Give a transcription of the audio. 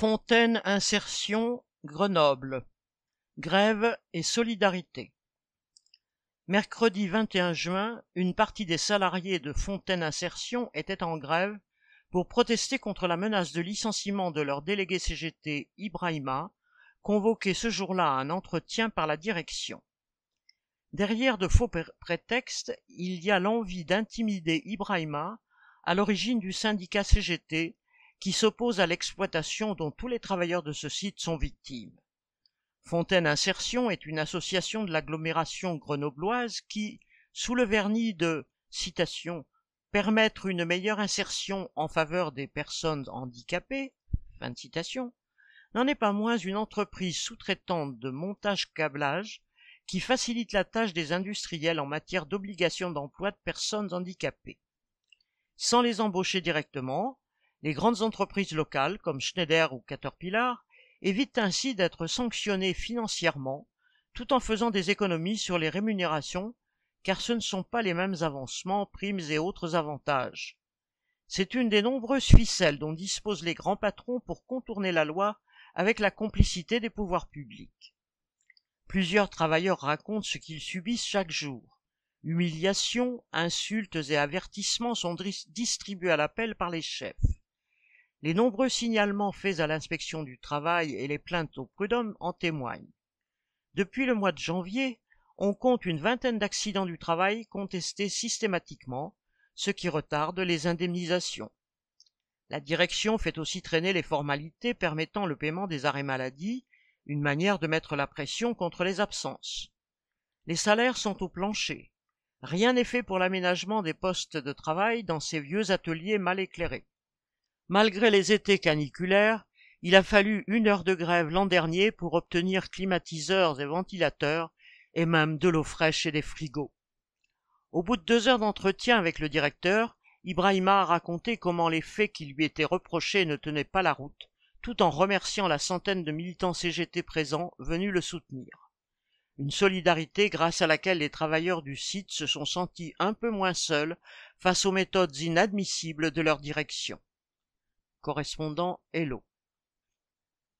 Fontaine Insertion Grenoble Grève et solidarité Mercredi 21 juin, une partie des salariés de Fontaine Insertion était en grève pour protester contre la menace de licenciement de leur délégué CGT Ibrahima, convoqué ce jour-là à un entretien par la direction. Derrière de faux prétextes, il y a l'envie d'intimider Ibrahima, à l'origine du syndicat CGT, qui s'oppose à l'exploitation dont tous les travailleurs de ce site sont victimes. Fontaine Insertion est une association de l'agglomération grenobloise qui, sous le vernis de citation permettre une meilleure insertion en faveur des personnes handicapées, fin de citation, n'en est pas moins une entreprise sous-traitante de montage-câblage qui facilite la tâche des industriels en matière d'obligation d'emploi de personnes handicapées. Sans les embaucher directement, les grandes entreprises locales, comme Schneider ou Caterpillar, évitent ainsi d'être sanctionnées financièrement, tout en faisant des économies sur les rémunérations, car ce ne sont pas les mêmes avancements, primes et autres avantages. C'est une des nombreuses ficelles dont disposent les grands patrons pour contourner la loi avec la complicité des pouvoirs publics. Plusieurs travailleurs racontent ce qu'ils subissent chaque jour. Humiliations, insultes et avertissements sont distribués à l'appel par les chefs. Les nombreux signalements faits à l'inspection du travail et les plaintes au prud'homme en témoignent. Depuis le mois de janvier, on compte une vingtaine d'accidents du travail contestés systématiquement, ce qui retarde les indemnisations. La direction fait aussi traîner les formalités permettant le paiement des arrêts maladie, une manière de mettre la pression contre les absences. Les salaires sont au plancher. Rien n'est fait pour l'aménagement des postes de travail dans ces vieux ateliers mal éclairés. Malgré les étés caniculaires, il a fallu une heure de grève l'an dernier pour obtenir climatiseurs et ventilateurs, et même de l'eau fraîche et des frigos. Au bout de deux heures d'entretien avec le directeur, Ibrahima a raconté comment les faits qui lui étaient reprochés ne tenaient pas la route, tout en remerciant la centaine de militants CGT présents venus le soutenir. Une solidarité grâce à laquelle les travailleurs du site se sont sentis un peu moins seuls face aux méthodes inadmissibles de leur direction correspondant Hello.